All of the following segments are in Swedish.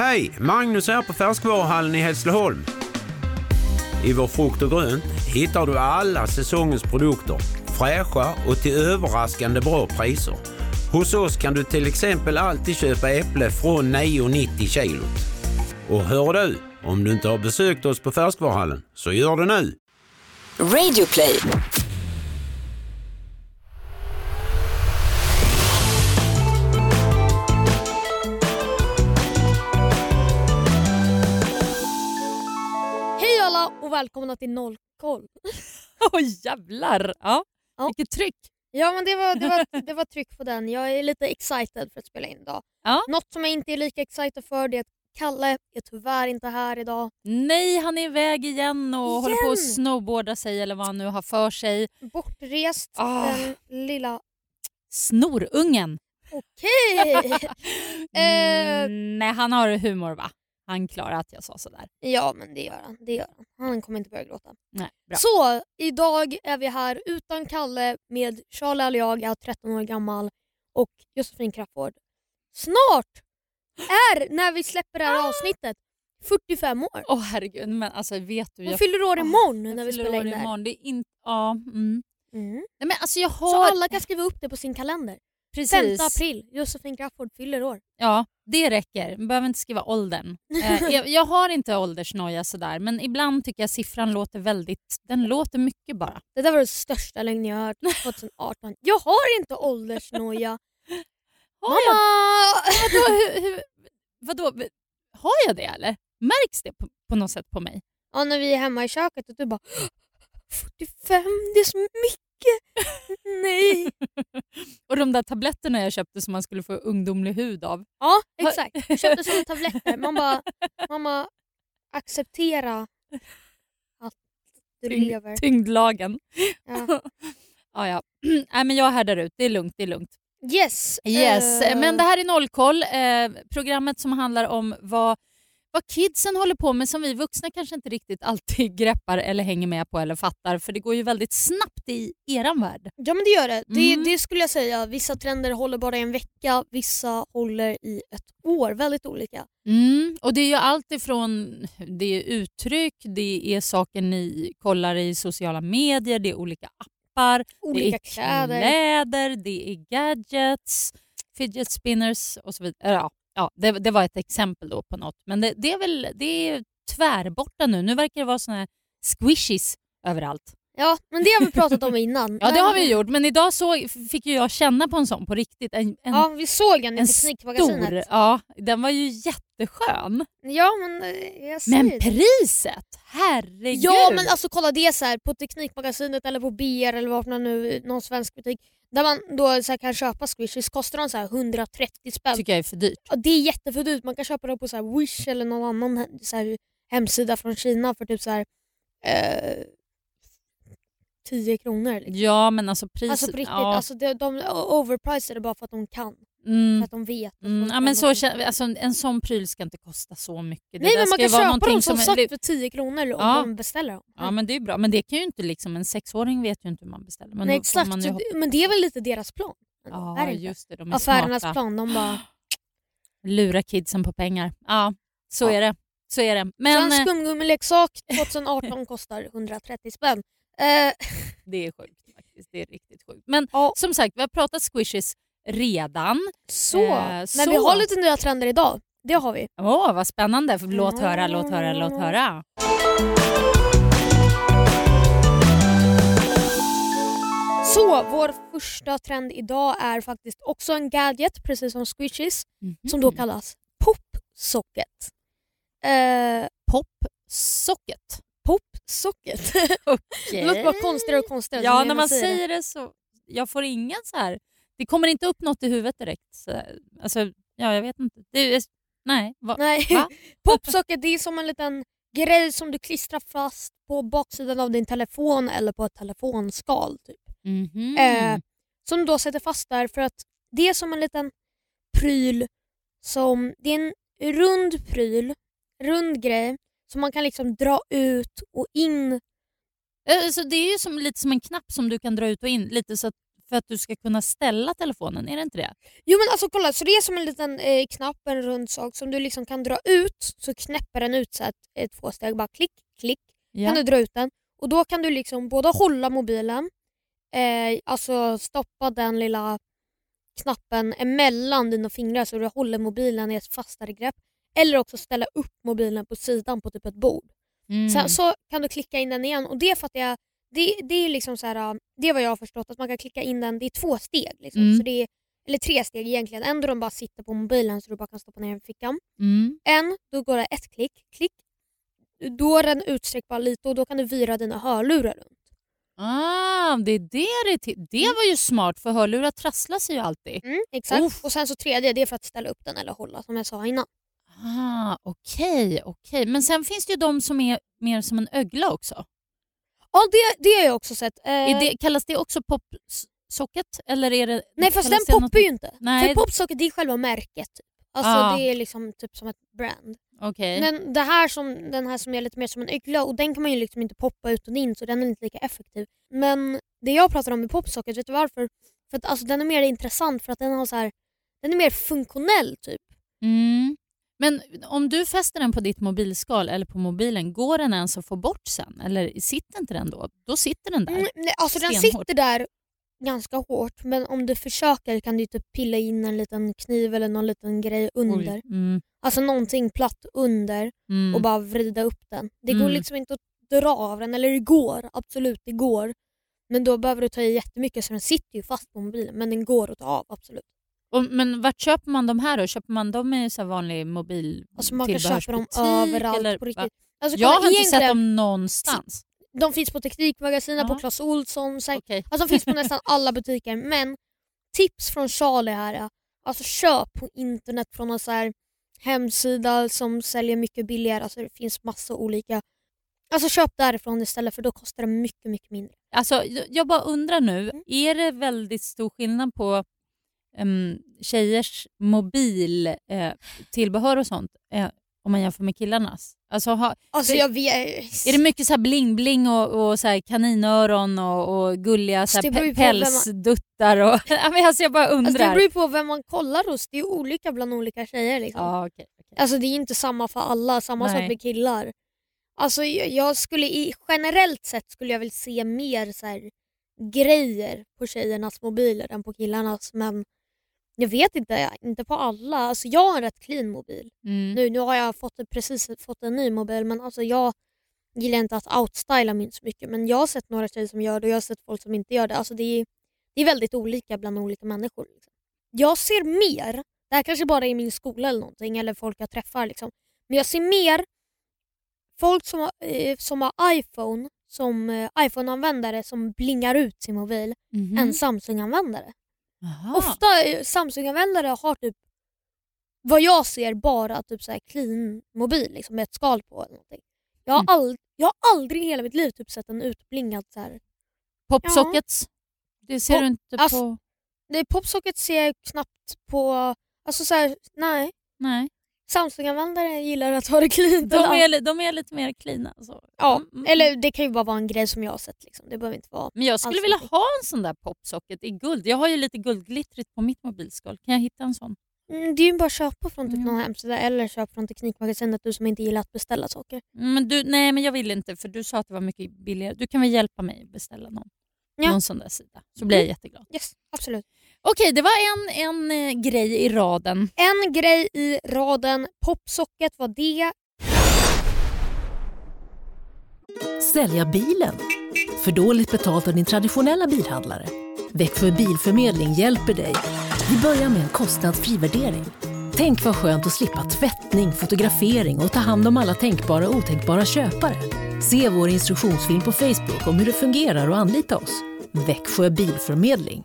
Hej! Magnus här på Färskvaruhallen i Hässleholm. I vår frukt och grönt hittar du alla säsongens produkter, fräscha och till överraskande bra priser. Hos oss kan du till exempel alltid köpa äpple från 9,90 kilot. Och hör du, om du inte har besökt oss på Färskvaruhallen, så gör det nu! Radio Play. Välkomna till Nollkoll. Oj jävlar! Ja. Ja. Vilket tryck! Ja men det var, det, var, det var tryck på den. Jag är lite excited för att spela in idag. Ja. Något som jag inte är lika excited för det är att Kalle är tyvärr inte här idag. Nej, han är iväg igen och håller på att Igen? snowboarda sig eller vad han nu har för sig. Bortrest, Ah. den lilla... Snorungen! Okej! Eh. Mm, nej, han har humor va? Han klarar att jag sa sådär. ja men det gör han. Det gör han. han kommer inte börja gråta. Nej, bra. Så idag är vi här utan Kalle med Charlie Aliaga, jag är 13 år gammal och Josefin Crafoord. Snart är, när vi släpper det här avsnittet, 45 år. Åh herregud, men alltså vet du. Hon jag- fyller år Åh, imorgon jag när vi spelar in det här. imorgon. Det är inte... Ja, mm. Mm. Nej, men alltså jag Så har... alla kan skriva upp det på sin kalender. 5 Precis. april, Josefin Crafoord fyller år. Ja, det räcker. Man behöver inte skriva åldern. Eh, jag, jag har inte åldersnoja sådär, men ibland tycker jag siffran låter väldigt... Den låter mycket bara. Det där var det största lögnen jag hört 2018. Jag har inte åldersnoja. Har jag, Mamma! vadå, hur, hur, vadå, har jag det eller? Märks det på, på något sätt på mig? Ja, när vi är hemma i köket och du bara 45, det är så mycket. Nej. Och de där tabletterna jag köpte som man skulle få ungdomlig hud av. Ja, exakt. Jag köpte såna tabletter. Man bara, mamma, acceptera att du Tyng- lever. Tyngdlagen. Ja. ja, ja. Nej, men jag härdar ut. Det är lugnt. Det är lugnt. Yes. Yes, eh, men det här är Nollkoll. Eh, programmet som handlar om vad, vad kidsen håller på med som vi vuxna kanske inte riktigt alltid greppar eller hänger med på eller fattar. För det går ju väldigt snabbt i eran värld. Ja men det gör det. det. Mm. Det skulle jag säga. Vissa trender håller bara i en vecka, vissa håller i ett år. Väldigt olika. Mm, och det är ju allt ifrån det är uttryck, det är saker ni kollar i sociala medier, det är olika appar, Olika det är kläder. kläder, det är gadgets, fidget spinners och så vidare. Ja, ja, det, det var ett exempel då på något. Men det, det är väl det är tvärborta nu. Nu verkar det vara såna här squishies överallt. Ja, men det har vi pratat om innan. Ja, det har vi gjort. Men idag så fick ju jag känna på en sån på riktigt. En, en, Ja, vi såg den i en Teknikmagasinet. stor. Ja, den var ju jätteskön. Ja, men eh, jag säger Men priset! Herregud! Ja, men alltså kolla det så här på Teknikmagasinet eller på BR eller vart man nu, någon svensk butik. Där man då så kan köpa squishes kostar de så här 130 spänn. tycker jag är för dyrt. Ja, det är jätteför dyrt. Man kan köpa det på så här Wish eller någon annan så hemsida från Kina för typ så här eh, 10 kronor. Liksom. Ja, men alltså priset... Alltså på riktigt, ja. alltså de, de overpricer det bara för att de kan. För mm, att de vet. mm, ja, men så, alltså, en sån pryl ska inte kosta så mycket. Nej men man kan köpa dem som sagt för 10 kronor om Ja. man beställer dem. Ja, men det är bra. Men det kan ju inte liksom... En sexåring vet ju inte hur man beställer. Men Nej, exakt, Man så ju men det är väl lite deras plan? Ja, är det just det. De är Affärernas smarta. plan. De bara, Lura kidsen på pengar. Ja, så Ja. är det. Så är det. så Men en eh, skumgummileksak 2018 kostar 130 spänn. Eh, det är sjukt faktiskt. Det är riktigt sjukt. Men ja, som sagt, vi har pratat squishes redan. så. Eh, Men så. vi har lite nya trender idag. Det har vi. Åh, vad spännande. Låt höra, låt höra, låt höra. Så vår första trend idag är faktiskt också en gadget, precis som squishes, som då Mhm. kallas popsocket. Eh, Popsocket. popsocket. det låter bara konstigare och konstigare. Ja, när man det. säger det så... Jag får ingen så här... Det kommer inte upp något i huvudet direkt. Så, alltså, ja, jag vet inte. Det nej. Va? Nej. Va? Popsocket det är som en liten grej som du klistrar fast på baksidan av din telefon eller på ett telefonskal. Typ. Mhm. Eh, som du då sätter fast där för att det är som en liten pryl som, det är en rund pryl, rund grej som man kan liksom dra ut och in. Alltså, det är ju som, lite som en knapp som du kan dra ut och in. Lite så att för att du ska kunna ställa telefonen, är det inte det? Jo men alltså kolla, så det är som en liten eh, knapp, en rund sak som du liksom kan dra ut så knäpper den ut så att ett två steg bara klick, klick. Kan du dra ut den och då kan du liksom både hålla mobilen, eh, alltså stoppa den lilla knappen emellan dina fingrar så du håller mobilen i ett fastare grepp. Eller också ställa upp mobilen på sidan på typ ett bord. Mm. Sen så kan du klicka in den igen och det fattar jag, det, det är liksom så här, det är vad jag har förstått att man kan klicka in den, det är två steg. Liksom. Mm. Så det är, eller tre steg egentligen. En då de bara sitter på mobilen så du bara kan stoppa ner den i fickan. Mm. En, då går det ett klick, klick. Då är den utsträckt bara lite och då kan du vira dina hörlurar runt. Ah, det är det det är. Det var ju smart för hörlurar trasslar sig ju alltid. Mm, exakt. Uff. Och sen så tredje, det är för att ställa upp den eller hålla som jag sa innan. Ah, Okej, okej. Men sen finns det ju de som är mer som en ögla också. Ja det, det har jag också sett. Eh, det, kallas det också popsocket? Eller är det, nej fast den det något- poppar ju inte. Nej. För popsocket det är själva märket. Typ. Alltså Ah. det är liksom typ som ett brand. Okej. Men det här som, den här som är lite mer som en ögla och den kan man ju liksom inte poppa ut och in så den är inte lika effektiv. Men det jag pratar om med popsocket, vet du varför? För att alltså, den är mer intressant för att den har så här, den är mer funktionell typ. Mm. Men om du fäster den på ditt mobilskal eller på mobilen, går den ens att få bort sen? Eller sitter inte den då? Då sitter den där. Mm, nej, alltså den Stenhårt. sitter där ganska hårt men om du försöker kan du typ pilla in en liten kniv eller någon liten grej under. Mm. Alltså någonting platt under Mm. och bara vrida upp den. Det går Mm. liksom inte att dra av den, eller det går, absolut det går. Men då behöver du ta i jättemycket så den sitter ju fast på mobilen men den går att ta av absolut. Och, men vart köper man de här då? Köper man dem i så vanlig Alltså man kan köpa dem mobiltillbehörsbutik? överallt eller, på riktigt. Alltså, Jag har inte sett dem någonstans. De finns på Teknikmagasinet, på Clas Ohlson, Okej. alltså, de finns på nästan alla butiker. Men tips från Charlie här är alltså köp på internet från en så här hemsida som säljer mycket billigare. Alltså, det finns massa olika. Alltså köp därifrån istället för då kostar det mycket, mycket mindre. Alltså, jag- jag bara undrar nu, Mm. är det väldigt stor skillnad på um, tjejers mobiltillbehör eh, tillbehör och sånt eh, om man jämför med killarnas? Alltså, ha, Alltså Det- jag vet... är det mycket så bling-bling och, och så här kaninöron och, och gulliga så Det här, pälsduttar? Och, alltså, jag bara Alltså, det undrar. beror på vem man kollar hos. Det är olika bland olika tjejer. Liksom. ja, okej, okej. Alltså det är inte samma för alla, samma Nej. sak med killar. Alltså jag, jag skulle i, generellt sett skulle jag väl se mer så här, grejer på tjejernas mobiler än på killarnas men jag vet inte, inte på alla. Alltså jag har en rätt clean mobil. Mm. Nu, nu har jag fått, precis fått en ny mobil men alltså jag gillar inte att outstyla min så mycket men jag har sett några tjejer som gör det och jag har sett folk som inte gör det. Alltså det är, det är väldigt olika bland olika människor. Liksom. Jag ser mer, det här kanske bara är i min skola eller någonting eller folk jag träffar liksom. Men jag ser mer folk som har, eh, som har iPhone som eh, iPhone-användare som blingar ut sin mobil Mhm. än Samsung-användare. Jaha. Ofta eh, Samsung-användare har typ vad jag ser bara typ så här clean mobil liksom, med ett skal på. Eller någonting. Jag, har Mm. ald- jag har aldrig i hela mitt liv typ sett en utblingad så här. Popsockets? Det ser Pop- du inte alltså- på... Nej, Popsocket ser jag knappt på. Alltså så här, nej. Nej. Samsung-användare gillar att ha det cleant. De är, de är lite mer cleana. Så. ja, Mm, mm. eller det kan ju bara vara en grej som jag har sett. Liksom. Det behöver inte vara... Men jag skulle vilja ha en sån där popsocket i guld. Jag har ju lite guldglittrigt på mitt mobilskal. Kan jag hitta en sån? Mm, det är ju bara att köpa från typ Mm. någon hemsida eller köpa från Teknikmagasinet du som inte gillar att beställa saker. Men du, nej, men jag vill inte för du sa att det var mycket billigare. Du kan väl hjälpa mig att beställa någon, Ja. någon sån där sida. Så blir jag Mm. jätteglad. Yes, absolut. Okej, det var en, en eh, grej i raden. En grej i raden, popsocket var det. Sälja bilen? För dåligt betalt av din traditionella bilhandlare? Växjö Bilförmedling hjälper dig. Vi börjar med en kostnadsfri värdering. Tänk vad skönt att slippa tvättning, fotografering och ta hand om alla tänkbara och otänkbara köpare. Se vår instruktionsfilm på Facebook om hur det fungerar och anlita oss. Växjö Bilförmedling.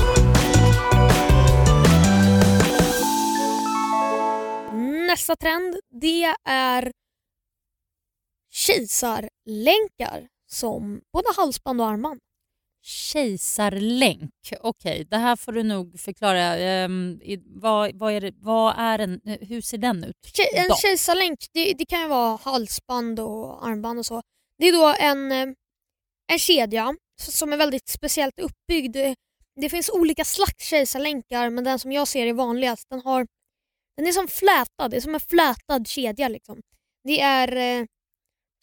Nästa trend det är kejsarlänkar som både halsband och armband. Kejsarlänk, okej det här får du nog förklara. Ehm, i, vad, vad är det, vad är en, hur ser den ut? Ke- En då? kejsarlänk det, det kan ju vara halsband och armband och så. Det är då en, eh, en kedja som är väldigt speciellt uppbyggd. Det finns olika slags kejsarlänkar men den som jag ser är vanligast. Den, har, den är som flätad, det är som en flätad kedja. Liksom. Det är eh,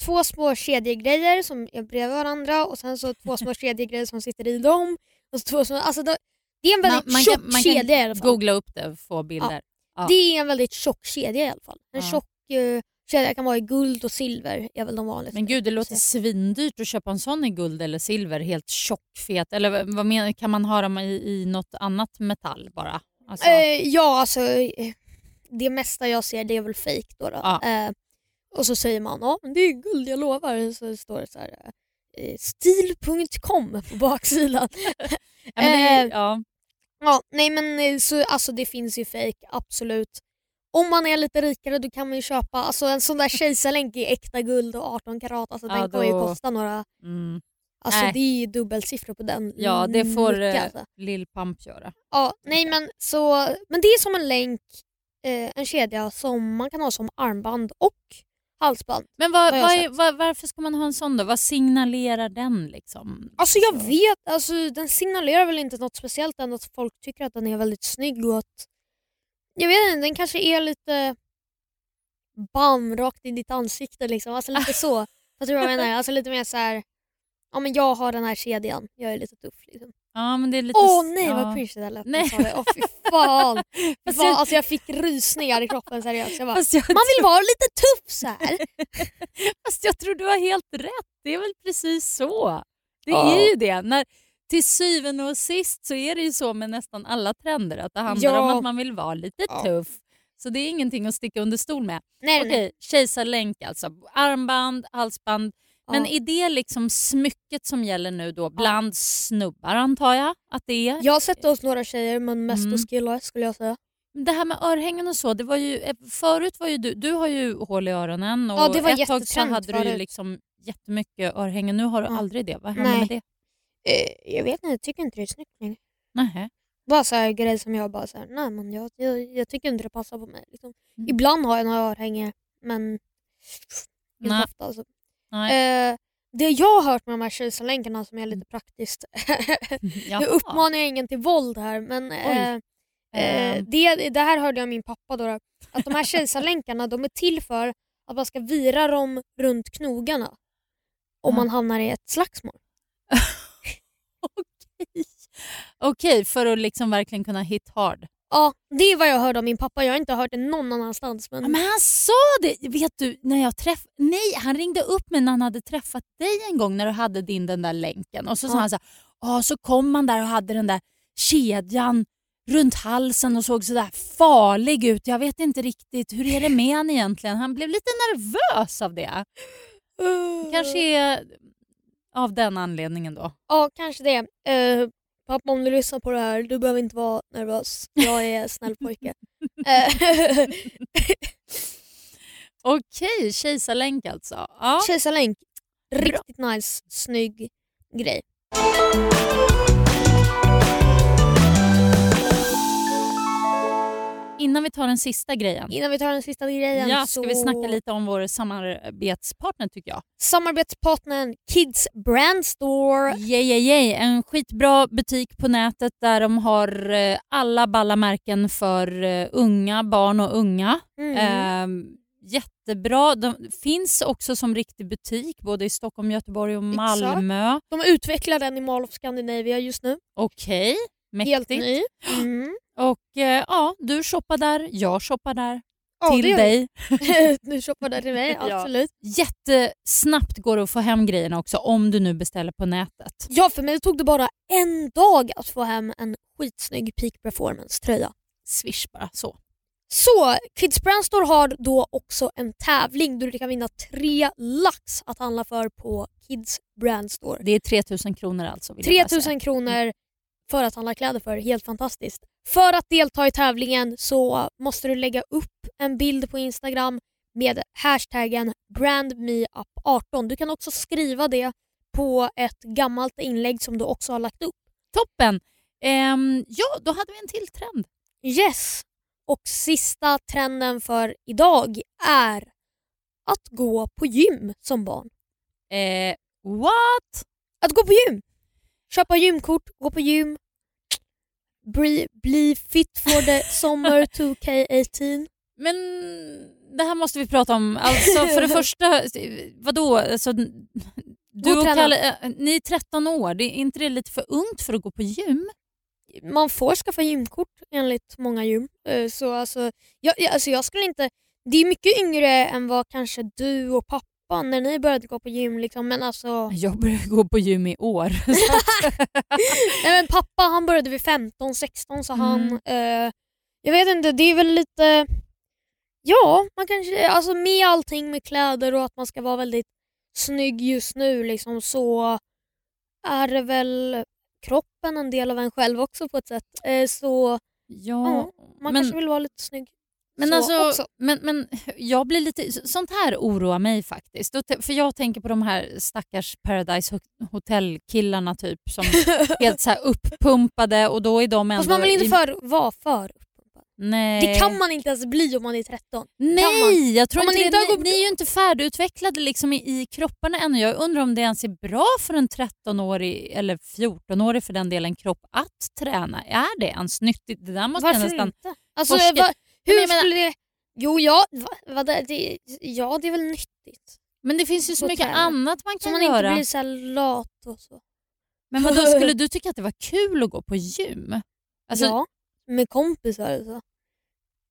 två små kedjegrejer som är bredvid varandra och sen så två små kedjegrejer som sitter i dem. Och två små, alltså det, det är en väldigt Man- man tjock kan- man kedja i alla kan fall. googla upp det och få bilder. Ja. Det är en väldigt tjock kedja i alla fall. En Ja. tjock eh, kedja kan vara i guld och silver är väl de vanligaste. Men gud, det låter svindyrt att köpa en sån i guld eller silver, helt tjockfet. Eller vad- vad menar, kan man ha dem i, i något annat metall bara? Alltså, Eh, ja, alltså eh, det mesta jag ser det är väl fake då. då. Ja. Eh, och så säger man ja men det är guld, jag lovar. Så står det så här eh, stil.com på baksidan. ja, men det, är- eh, ja. ja, nej men eh, så, alltså det finns ju fake absolut. Om man är lite rikare då kan man ju köpa alltså en sån där kejsarlänk i äkta guld och 18 karat. Alltså Ja, den kommer ju kosta några, Mm. alltså Nej. det är ju dubbelsiffror på den. ja, det får Mycket, eh, alltså. Lill Pump göra. Ja, nej men så, men det är som en länk, eh, en kedja som man kan ha som armband och halsband. Men vad, vad är, vad, varför ska man ha en sån då? Vad signalerar den? liksom? Alltså jag vet, alltså den signalerar väl inte något speciellt än att folk tycker att den är väldigt snygg och att jag vet inte, den kanske är lite bam rakt i ditt ansikte liksom. Alltså lite så. Fattar du vad jag menar? Alltså lite mer så här. ja men jag har den här kedjan, jag är lite tuff liksom. Ja, men det är lite... Åh nej ja. vad cringe det där lät. Nej. Sa det. Åh fy fan. Fy fan. jag- Alltså jag fick rysningar i kroppen seriöst. Jag bara, jag, man vill vara lite tuff så här. Fast jag tror du har helt rätt. Det är väl precis så. Det Ja. är ju det. När, till syvende och sist så är det ju så med nästan alla trender att det handlar Ja. om att man vill vara lite Ja. tuff. Så det är ingenting att sticka under stol med. Nej, Okej, nej. kejsarlänk alltså. Armband, halsband. Men är det liksom smycket som gäller nu då bland snubbar antar jag att det är? Jag har sett det hos några tjejer men mest Mm. hos killar skulle jag säga. Det här med örhängen och så, det var ju, eh, förut var ju du, du har ju hål i öronen och Ja, det var ett tag så jättetrend hade du ju liksom jättemycket örhängen. Nu har du Ja. aldrig det. Vad hände Nej. med det? Eh, jag vet inte, jag tycker inte det är snyggt längre. Nähä. Bara så här grejer som jag bara så här, nej men jag, jag, jag tycker inte det passar på mig. Liksom. Mm. Ibland har jag några örhängen men inte ofta. Alltså. Eh, det jag har hört med de här kejsarlänkarna som är lite praktiskt, Jaha. nu uppmanar jag ingen till våld här men eh, eh, Ehm. det, det här hörde jag av min pappa då, att de här kejsarlänkarna de är till för att man ska vira dem runt knogarna om man hamnar i ett slagsmål. Okej. Okej, för att liksom verkligen kunna hit hard. Ja, det är vad jag hörde av min pappa. Jag har inte hört det någon annanstans. Men... Ja, men han sa det! Vet du, när jag träff... Nej, han ringde upp mig när han hade träffat dig en gång när du hade din den där länken. Och så sa Ja. han så här, "Ja, så kom man där och hade den där kedjan runt halsen och såg så där farlig ut. Jag vet inte riktigt, hur är det med han egentligen? Han blev lite nervös av det. Kanske är av den anledningen då. Ja, kanske det. Uh, pappa, om du lyssnar på det här, du behöver inte vara nervös. Jag är snäll pojke. Okej, kejsarlänk alltså. Ja. Kejsarlänk. Riktigt nice, snygg grej. Innan vi tar den sista grejen. Innan vi tar den sista grejen Ja, så... ska vi snacka lite om vår samarbetspartner tycker jag. Samarbetspartnern Kids Brand Store. Yay, yay, yay. En skitbra butik på nätet där de har eh, alla balla märken för eh, unga, barn och unga. Mm. Ehm, jättebra. De finns också som riktig butik både i Stockholm, Göteborg och Exakt. Malmö. De utvecklar den i Mall of Scandinavia just nu. Okej, Helt mäktigt. ny. Mm. Och eh, ja, du shoppar där, jag shoppar där. Ja, till dig. du shoppar där till mig, Ja. absolut. Jättesnabbt går det att få hem grejerna också om du nu beställer på nätet. Ja, för mig tog det bara en dag att få hem en skitsnygg Peak Performance-tröja. Swish bara så. Så, Kids Brand Store har då också en tävling där du kan vinna tre lax att handla för på Kids Brand Store. Det är 3000 kronor alltså. Vill jag bara säga. 3000 kronor för att handla kläder för. Helt fantastiskt. För att delta i tävlingen så måste du lägga upp en bild på Instagram med hashtaggen brandmeup18. Du kan också skriva det på ett gammalt inlägg som du också har lagt upp. Toppen! Ehm, ja, då hade vi en till trend. Yes! Och sista trenden för idag är att gå på gym som barn. Eh, what? Att gå på gym! Köpa gymkort, gå på gym, bli, bli fit for the summer 2K18. Men det här måste vi prata om. Alltså för det första, vadå? Alltså, du och. Kalle, eh, ni är 13 år, det är inte det lite för ungt för att gå på gym? Man får skaffa gymkort enligt många gym. Eh, Så alltså, jag, jag- alltså jag skulle inte... Det är mycket yngre än vad kanske du och pappa när ni började gå på gym. Liksom. Men alltså, Jag började gå på gym i år. nej, men pappa han började vid 15-16 så han... Mm. Eh, jag vet inte, det är väl lite... Ja, man kanske, alltså med allting med kläder och att man ska vara väldigt snygg just nu liksom, så är det väl kroppen en del av en själv också på ett sätt. Eh, så ja, man men, kanske vill vara lite snygg. Men, så alltså, också. men, men jag blir lite, sånt här oroar mig faktiskt. För jag tänker på de här stackars Paradise Ho- Hotel-killarna typ som helt så här uppumpade och då är de ändå... Fast man vill inte för, vara för. Nej. Det kan man inte ens bli om man är 13. Nej, jag tror Om man inte, inte Ni, ni är ju inte färdigutvecklade liksom i, i kropparna ännu. Jag undrar om det ens är bra för en 13-årig eller 14-årig för den delen kropp att träna. Är det ens nyttigt? Det där måste Varför nästan... inte? Alltså, forska- hur Men skulle det... Jo, ja, va, va, det, ja, det är väl nyttigt. Men det finns ju så mycket träna. annat man Så kan man göra. inte blir så lat och så. Men vadå, skulle du tycka att det var kul att gå på gym? Alltså, ja, med kompisar och så.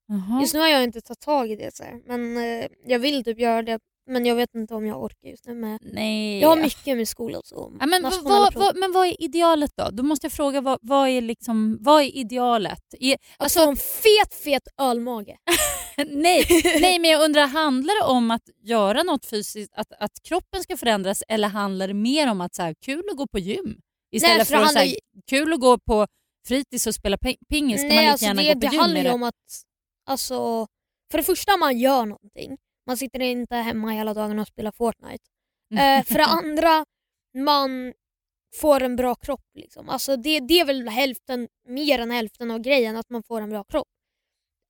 jaha. Just nu har jag inte tagit tag i det så här. men eh, jag vill typ göra det. Men jag vet inte om jag orkar just nu. Med. Nej. Jag har mycket med skola och så. Ja, men, vad, vad, men vad är idealet då? Då måste jag fråga, vad, vad, är, liksom, vad är idealet? Är, alltså, få en fet, fet ölmage. nej, nej, men jag undrar, handlar det om att göra något fysiskt, att, att kroppen ska förändras eller handlar det mer om att så här, kul att gå på gym? Istället Nej, för för det att så här, handlar kul att gå på fritids och spela pe- pingis ska man Nej, lika alltså gärna det, gå det på gym. handlar är ju det? om att, alltså, för det första man gör någonting. Man sitter inte hemma hela dagen och spelar Fortnite. Eh, för det andra, man får en bra kropp. Liksom. Alltså det, det är väl hälften, mer än hälften av grejen, att man får en bra kropp.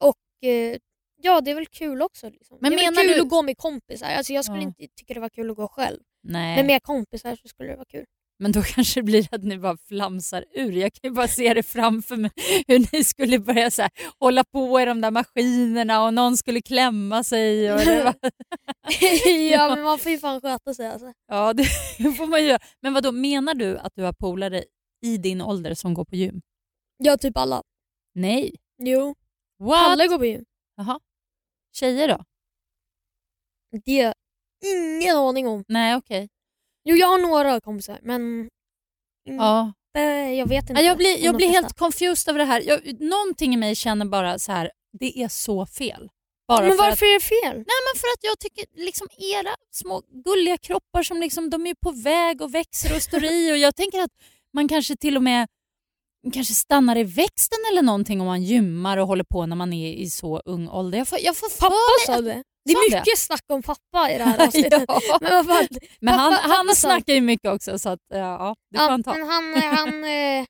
Och eh, ja, det är väl kul också. Liksom. Men det är väl menar kul du- att gå med kompisar. Alltså jag skulle Ja. inte tycka det var kul att gå själv. Nej. Men med kompisar så skulle det vara kul. Men då kanske det blir att ni bara flamsar ur. Jag kan ju bara se det framför mig hur ni skulle börja så här, hålla på i de där maskinerna och någon skulle klämma sig. Och det var, ja men man får ju fan sköta sig alltså. ja, det får man göra. Men vad då menar du att du har polare i din ålder som går på gym? Ja typ alla. Nej. Jo, What? alla går på gym. Jaha. Tjejer då? Det har jag ingen aning om. Nej, okej. Jo jag har några kompisar men inte, Ja. jag vet inte. Ja, Jag blir, jag blir helt confused över det här. Jag, någonting i mig känner bara så här, det är så fel. Bara Men för varför att, är det fel? Nej, men för att jag tycker liksom era små gulliga kroppar som liksom, de är på väg och växer och står i och jag tänker att man kanske till och med kanske stannar i växten eller någonting om man gymmar och håller på när man är i så ung ålder. Jag får, jag får Pappa sa det. Det är mycket snack om pappa i det här avsnittet. ja. Men fan, Men han, pappa- han pappa snackar ju mycket också så att, ja, det får ja, han ta. men han, han, eh,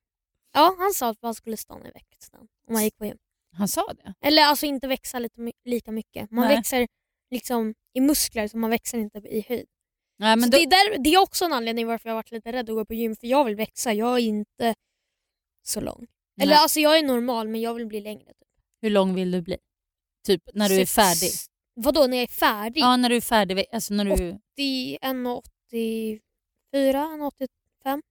ja, han sa att man skulle stanna i växten om man gick på gym. Han sa det? Eller alltså inte växa lite, lika mycket. Man Nej. växer liksom i muskler så man växer inte i höjd. Nej, men så då, det, är där, det är också en anledning varför jag har varit lite rädd att gå på gym för jag vill växa. Jag är inte så lång. Eller Nej. alltså jag är normal men jag vill bli längre. Typ. Hur lång vill du bli? Typ när du är Sex- färdig? Vadå när jag är färdig? Ja, när du är färdig. Alltså när du... 80, 1,84, 1,85.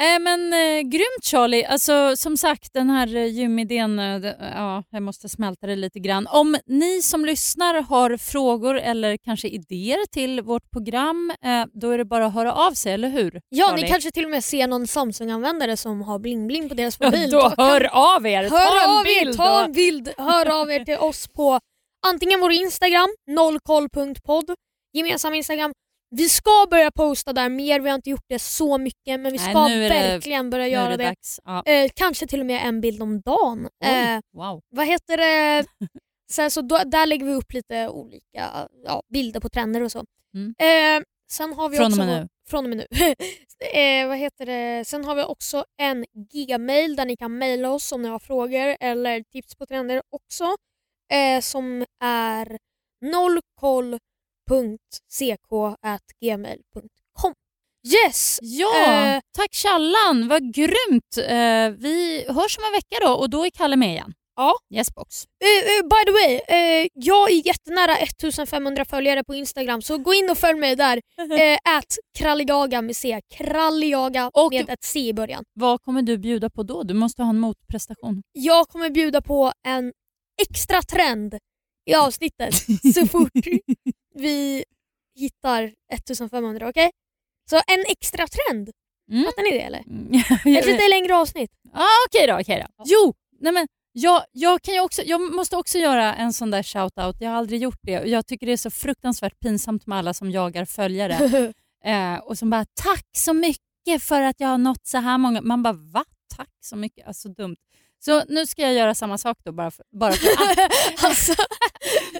Äh, men eh, Grymt Charlie. Alltså, som sagt, den här eh, gymidén, eh, det- ja, jag måste smälta det lite grann. Om ni som lyssnar har frågor eller kanske idéer till vårt program, eh, då är det bara att höra av sig, eller hur? Ja, Charlie? ni kanske till och med ser någon Samsung-användare som har bling-bling på deras Ja, mobil. då kan- hör av er! ta Hör en av er, bild! ta då. en bild. Hör av er till oss på antingen vår Instagram, nollkoll.podd, gemensam Instagram, vi ska börja posta där mer, vi har inte gjort det så mycket men vi Nej, ska nu är det- verkligen börja göra det det. Eh, kanske till och med en bild om dagen. Oj, Eh, wow. vad heter det? Sen så då, där lägger vi upp lite olika ja, bilder på trender och så. Mm. Eh, sen har vi Från och också med vår- nu. Från och med nu. eh, vad heter det? Sen har vi också en gmail där ni kan mejla oss om ni har frågor eller tips på trender också. Eh, som är nollkoll.ck.gmail.com Yes! Ja, Eh, tack Challan. Vad grymt. Eh, vi hörs om en vecka då och då är Kalle med igen. Ja. Yes box. Eh, eh, by the way, eh, jag är jättenära 1500 följare på Instagram så gå in och följ mig där. At kralligaga med C. Kralligaga Och- med ett C i början. Vad kommer du bjuda på då? Du måste ha en motprestation. Jag kommer bjuda på en extra trend i avsnittet så fort vi hittar 1500. Okej? Så en extra trend. Mm. Fattar ni det eller? Mm. Ett lite längre avsnitt. ah, Okej då. okej då. Jo, nej men, jag, jag, kan ju också, jag måste också göra en sån där shout-out. Jag har aldrig gjort det. Jag tycker det är så fruktansvärt pinsamt med alla som jagar följare. Eh, och som bara “tack så mycket för att jag har nått så här många”. Man bara “va? Tack så mycket?” Alltså dumt. Så nu ska jag göra samma sak då bara för, bara för att. alltså,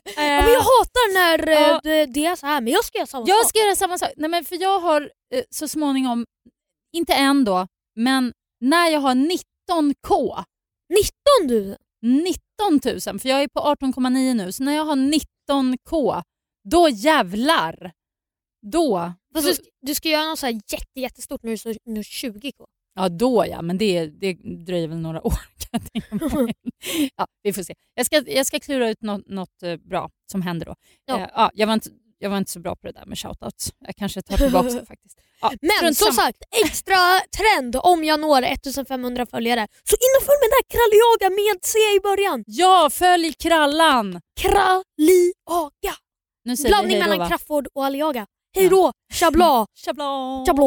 ja, eh, men jag hatar när eh, ja. det, det är så här, men jag ska göra samma jag sak. Jag ska göra samma sak. Nej, men för jag har eh, så småningom, inte än då, men när jag har 19K. 19 du? 19 000, för jag är på 18,9 nu. Så när jag har 19K, då jävlar. Då. Fast du, ska, du ska göra något så här jätte, jättestort när du är 20K. Ja, då ja, men det, det dröjer väl några år kan jag tänka mig. ja, vi får se. Jag ska, jag ska klura ut något, något eh, bra som händer då. Ja. Eh, ja, jag, var inte, jag var inte så bra på det där med shoutouts. Jag kanske tar tillbaka det faktiskt. Ja, Men som sagt, extra trend om jag når 1500 följare. Så in och följ mig där, kralliaga med C i början. Ja, följ Krallan! Kralliaga. Blandning mellan? Crafoord och Aliaga. Hej då, chabla. Chabla. Chabla.